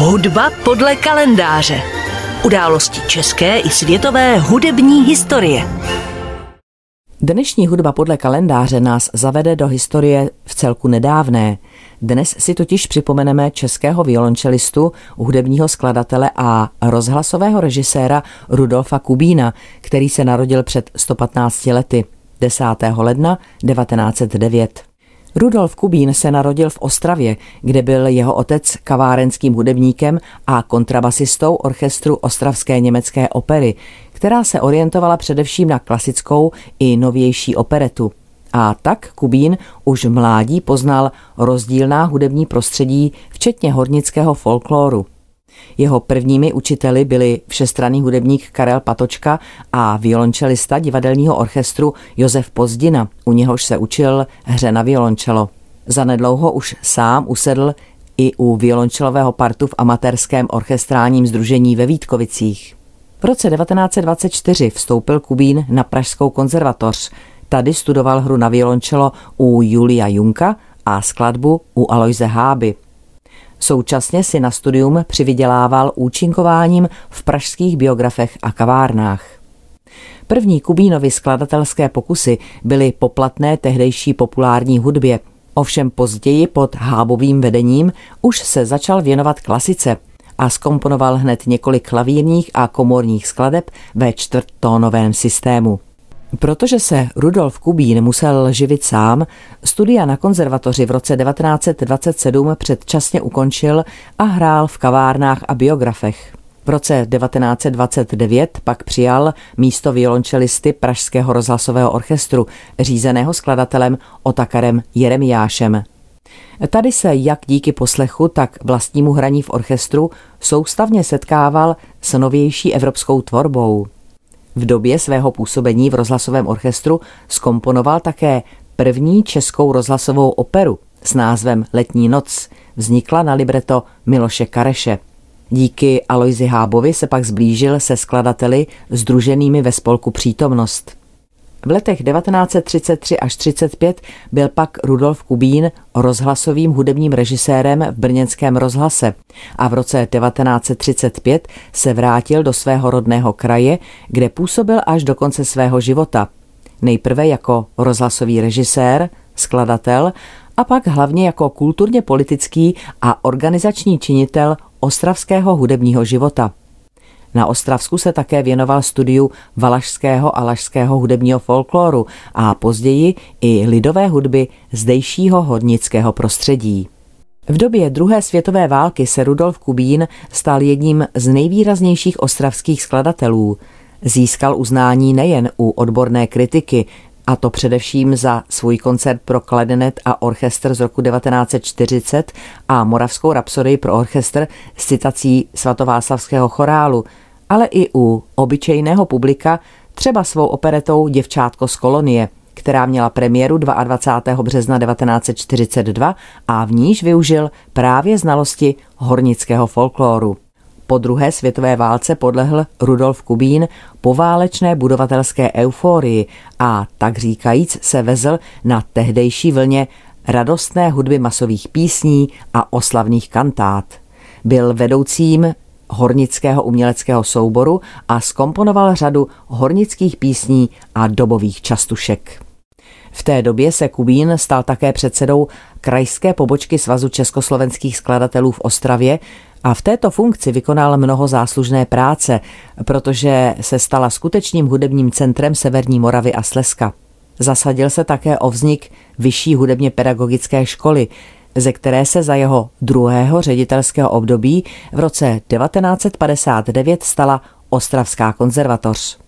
Hudba podle kalendáře. Události české i světové hudební historie. Dnešní hudba podle kalendáře nás zavede do historie v celku nedávné. Dnes si totiž připomeneme českého violončelistu, hudebního skladatele a rozhlasového režiséra Rudolfa Kubína, který se narodil před 115 lety 10. ledna 1909. Rudolf Kubín se narodil v Ostravě, kde byl jeho otec kavárenským hudebníkem a kontrabasistou orchestru Ostravské německé opery, která se orientovala především na klasickou i novější operetu. A tak Kubín už v mládí poznal rozdílná hudební prostředí, včetně hornického folkloru. Jeho prvními učiteli byli všestranný hudebník Karel Patočka a violončelista divadelního orchestru Josef Pozdina, u něhož se učil hře na violončelo. Zanedlouho už sám usedl i u violončelového partu v amatérském orchestrálním združení ve Vítkovicích. V roce 1924 vstoupil Kubín na Pražskou konzervatoř. Tady studoval hru na violončelo u Julia Junka a skladbu u Aloise Háby. Současně si na studium přivydělával účinkováním v pražských biografech a kavárnách. První Kubínovi skladatelské pokusy byly poplatné tehdejší populární hudbě, ovšem později pod hábovým vedením už se začal věnovat klasice a skomponoval hned několik klavírních a komorních skladeb ve čtvrttónovém systému. Protože se Rudolf Kubín musel živit sám, studia na konzervatoři v roce 1927 předčasně ukončil a hrál v kavárnách a biografech. V roce 1929 pak přijal místo violončelisty Pražského rozhlasového orchestru, řízeného skladatelem Otakarem Jeremiášem. Tady se jak díky poslechu, tak vlastnímu hraní v orchestru soustavně setkával s novější evropskou tvorbou. V době svého působení v rozhlasovém orchestru skomponoval také první českou rozhlasovou operu s názvem Letní noc. Vznikla na libreto Miloše Kareše. Díky Aloisi Hábovi se pak zblížil se skladateli združenými ve spolku Přítomnost. V letech 1933 až 35 byl pak Rudolf Kubín rozhlasovým hudebním režisérem v brněnském rozhlase a v roce 1935 se vrátil do svého rodného kraje, kde působil až do konce svého života. Nejprve jako rozhlasový režisér, skladatel a pak hlavně jako kulturně politický a organizační činitel ostravského hudebního života. Na Ostravsku se také věnoval studiu valašského a lašského hudebního folkloru a později i lidové hudby zdejšího hodnického prostředí. V době druhé světové války se Rudolf Kubín stal jedním z nejvýraznějších ostravských skladatelů. Získal uznání nejen u odborné kritiky, a to především za svůj koncert pro kladinet a orchestr z roku 1940 a Moravskou rapsodii pro orchestr s citací svatováclavského chorálu, ale i u obyčejného publika, třeba svou operetou Děvčátko z kolonie, která měla premiéru 22. března 1942 a v níž využil právě znalosti hornického folkloru. Po druhé světové válce podlehl Rudolf Kubín poválečné budovatelské euforii a tak říkajíc se vezl na tehdejší vlně radostné hudby masových písní a oslavných kantát. Byl vedoucím hornického uměleckého souboru a skomponoval řadu hornických písní a dobových častušek. V té době se Kubín stal také předsedou krajské pobočky Svazu československých skladatelů v Ostravě a v této funkci vykonal mnoho záslužné práce, protože se stala skutečným hudebním centrem Severní Moravy a Slezska. Zasadil se také o vznik vyšší hudebně pedagogické školy, ze které se za jeho druhého ředitelského období v roce 1959 stala Ostravská konzervatoř.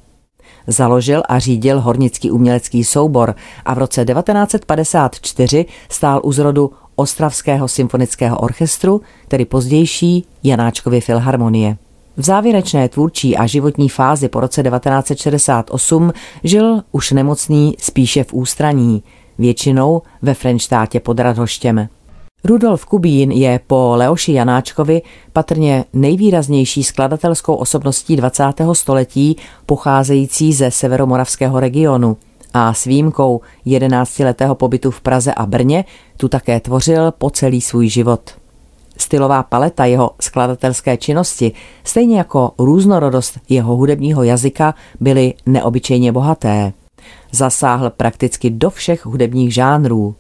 Založil a řídil hornický umělecký soubor a v roce 1954 stál u zrodu Ostravského symfonického orchestru, tedy pozdější Janáčkovy filharmonie. V závěrečné tvůrčí a životní fázi po roce 1968 žil už nemocný spíše v ústraní, většinou ve Frenštátě pod Radhoštěm. Rudolf Kubín je po Leoši Janáčkovi patrně nejvýraznější skladatelskou osobností 20. století pocházející ze severomoravského regionu a s výjimkou 11-letého pobytu v Praze a Brně tu také tvořil po celý svůj život. Stylová paleta jeho skladatelské činnosti, stejně jako různorodost jeho hudebního jazyka, byly neobyčejně bohaté. Zasáhl prakticky do všech hudebních žánrů.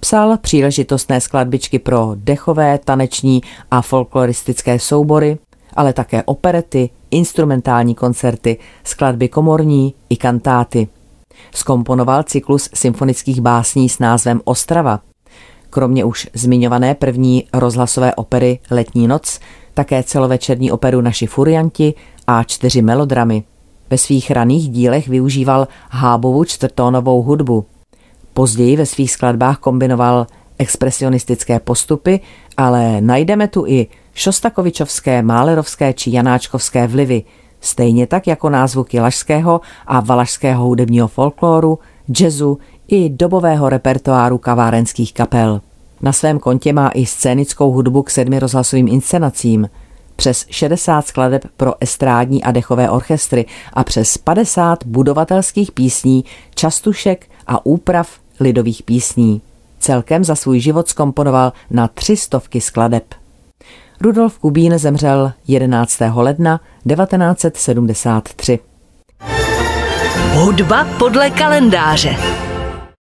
Psal příležitostné skladbičky pro dechové, taneční a folkloristické soubory, ale také operety, instrumentální koncerty, skladby komorní i kantáty. Skomponoval cyklus symfonických básní s názvem Ostrava. Kromě už zmiňované první rozhlasové opery Letní noc, také celovečerní operu Naši furianti a čtyři melodramy. Ve svých raných dílech využíval hábovu čtvrtónovou hudbu. Později ve svých skladbách kombinoval expresionistické postupy, ale najdeme tu i šostakovičovské, málerovské či janáčkovské vlivy, stejně tak jako názvuky lašského a valašského hudebního folkloru, jazzu i dobového repertoáru kavárenských kapel. Na svém kontě má i scénickou hudbu k sedmi rozhlasovým inscenacím, přes 60 skladeb pro estrádní a dechové orchestry a přes 50 budovatelských písní, častušek a úprav lidových písní. Celkem za svůj život skomponoval na tři stovky skladeb. Rudolf Kubín zemřel 11. ledna 1973. Hudba podle kalendáře.